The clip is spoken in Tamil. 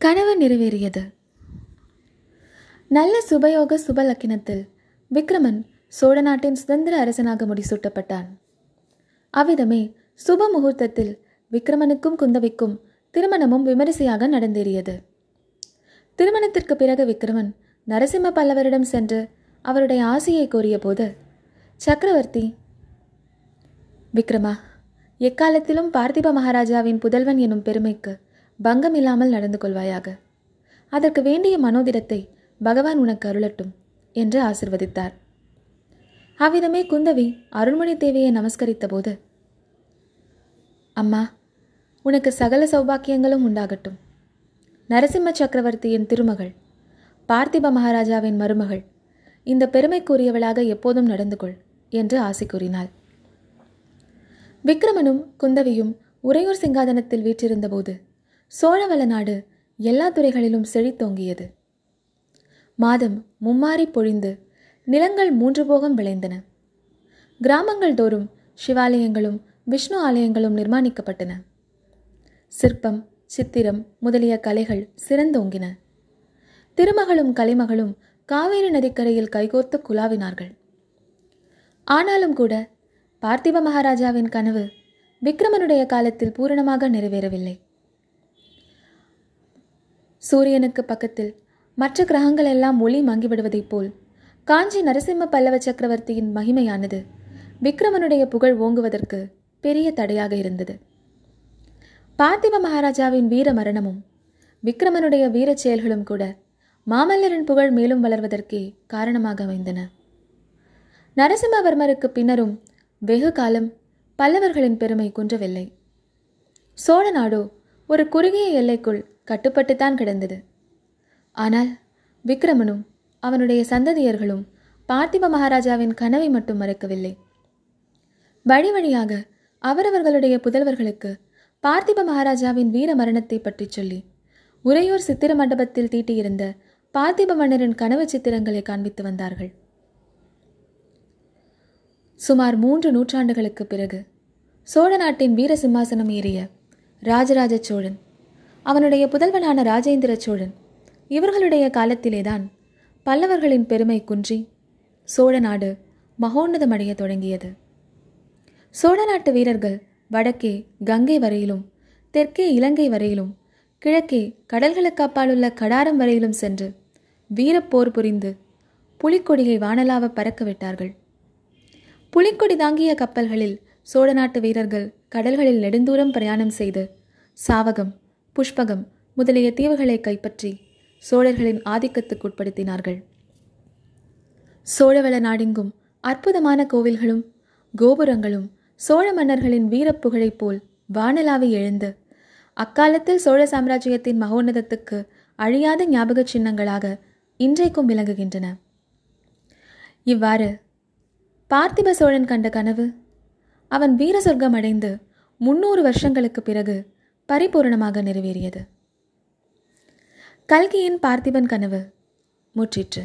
கனவு நிறைவேறியது. நல்ல சுபயோக சுபலக்கினத்தில் விக்ரமன் சோழ நாட்டின் சுதந்திர அரசனாக முடிசூட்டப்பட்டான். அவ்விதமே சுப முகூர்த்தத்தில் விக்ரமனுக்கும் குந்தவிக்கும் திருமணமும் விமரிசையாக நடந்தேறியது. திருமணத்திற்கு பிறகு விக்ரமன் நரசிம்ம பல்லவரிடம் சென்று அவருடைய ஆசையை கோரிய போது சக்கரவர்த்தி விக்ரமா எக்காலத்திலும் பார்த்திப மகாராஜாவின் புதல்வன் எனும் பெருமைக்கு பங்கம் இல்லாமல் நடந்து கொள்வாயாக. அதற்கு வேண்டிய மனோதிடத்தை பகவான் உனக்கு அருளட்டும் என்று ஆசிர்வதித்தார். அவ்விதமே குந்தவி அருள்மொழி தேவியை நமஸ்கரித்த போது அம்மா உனக்கு சகல சௌபாக்கியங்களும் உண்டாகட்டும். நரசிம்ம சக்கரவர்த்தியின் திருமகள் பார்த்திப மகாராஜாவின் மருமகள் இந்த பெருமைக்குரியவளாக எப்போதும் நடந்து கொள் என்று ஆசை கூறினாள். விக்ரமனும் குந்தவியும் உறையூர் சிங்காதனத்தில் வீற்றிருந்தபோது சோழவள நாடு எல்லா துறைகளிலும் செழித்தோங்கியது மாதம் மும்மாறி பொழிந்து நிலங்கள் மூன்று போகம் விளைந்தன. கிராமங்கள் தோறும் சிவாலயங்களும் விஷ்ணு ஆலயங்களும் நிர்மாணிக்கப்பட்டன. சிற்பம் சித்திரம் முதலிய கலைகள் சிறந்தோங்கின திருமகளும் கலைமகளும் காவேரி நதிக்கரையில் கைகோர்த்து குலாவினார்கள் ஆனாலும் கூட பார்த்திப மகாராஜாவின் கனவு விக்ரமனுடைய காலத்தில் பூரணமாக நிறைவேறவில்லை. சூரியனுக்கு பக்கத்தில் மற்ற கிரகங்கள் எல்லாம் ஒளி மங்கிவிடுவதைப் போல் காஞ்சி நரசிம்ம பல்லவ சக்கரவர்த்தியின் மகிமையானது விக்ரமனுடைய புகழ் ஓங்குவதற்கு பெரிய தடையாக இருந்தது. பார்த்திப மகாராஜாவின் வீர மரணமும் விக்ரமனுடைய வீரச் செயல்களும் கூட மாமல்லரின் புகழ் மேலும் வளர்வதற்கே காரணமாக அமைந்தன. நரசிம்மவர்மருக்கு பின்னரும் வெகு காலம் பல்லவர்களின் பெருமை குன்றவில்லை. சோழ நாடோ ஒரு குறுகிய எல்லைக்குள் கட்டுப்பட்டுத்தான் கிடந்தது. ஆனால் விக்ரமனும் அவனுடைய சந்ததியர்களும் பார்த்திப மகாராஜாவின் கனவை மட்டும் மறக்கவில்லை. வழி வழியாக அவரவர்களுடைய புதல்வர்களுக்கு பார்த்திப மகாராஜாவின் வீர மரணத்தை பற்றி சொல்லி உறையூர் சித்திர மண்டபத்தில் தீட்டியிருந்த பார்த்திப மன்னரின் கனவு சித்திரங்களை காண்பித்து வந்தார்கள். சுமார் மூன்று நூற்றாண்டுகளுக்கு பிறகு சோழ நாட்டின் வீர சிம்மாசனம் ஏறிய ராஜராஜ சோழன் அவனுடைய புதல்வனான ராஜேந்திர சோழன். இவர்களுடைய காலத்திலேதான் பல்லவர்களின் பெருமை குன்றி சோழ நாடு மகோன்னதமடைய தொடங்கியது. சோழ நாட்டு வீரர்கள் வடக்கே கங்கை வரையிலும் தெற்கே இலங்கை வரையிலும் கிழக்கே கடல்களுக்கு அப்பாலுள்ள கடாரம் வரையிலும் சென்று வீரப்போர் புரிந்து புலிக்கொடியை வானலாவ பறக்க விட்டார்கள். புலிக்கொடி தாங்கிய கப்பல்களில் சோழ நாட்டு வீரர்கள் கடல்களில் நெடுந்தூரம் பிரயாணம் செய்து சாவகம் புஷ்பகம் முதலிய தீவுகளை கைப்பற்றி சோழர்களின் ஆதிக்கத்துக்கு உட்படுத்தினார்கள். சோழவள நாடெங்கும் அற்புதமான கோவில்களும் கோபுரங்களும் சோழ மன்னர்களின் வீரப்புகழைப் போல் வானலாவி எழுந்து அக்காலத்தில் சோழ சாம்ராஜ்யத்தின் மகோன்னதத்துக்கு அழியாத ஞாபக சின்னங்களாக இன்றைக்கும் விளங்குகின்றன. இவ்வாறு பார்த்திப சோழன் கண்ட கனவு அவன் வீர சொர்க்கம் அடைந்து முன்னூறு வருஷங்களுக்கு பிறகு பரிபூரணமாக நிறைவேறியது. கல்கியின் பார்த்திபன் கனவு முற்றிற்று.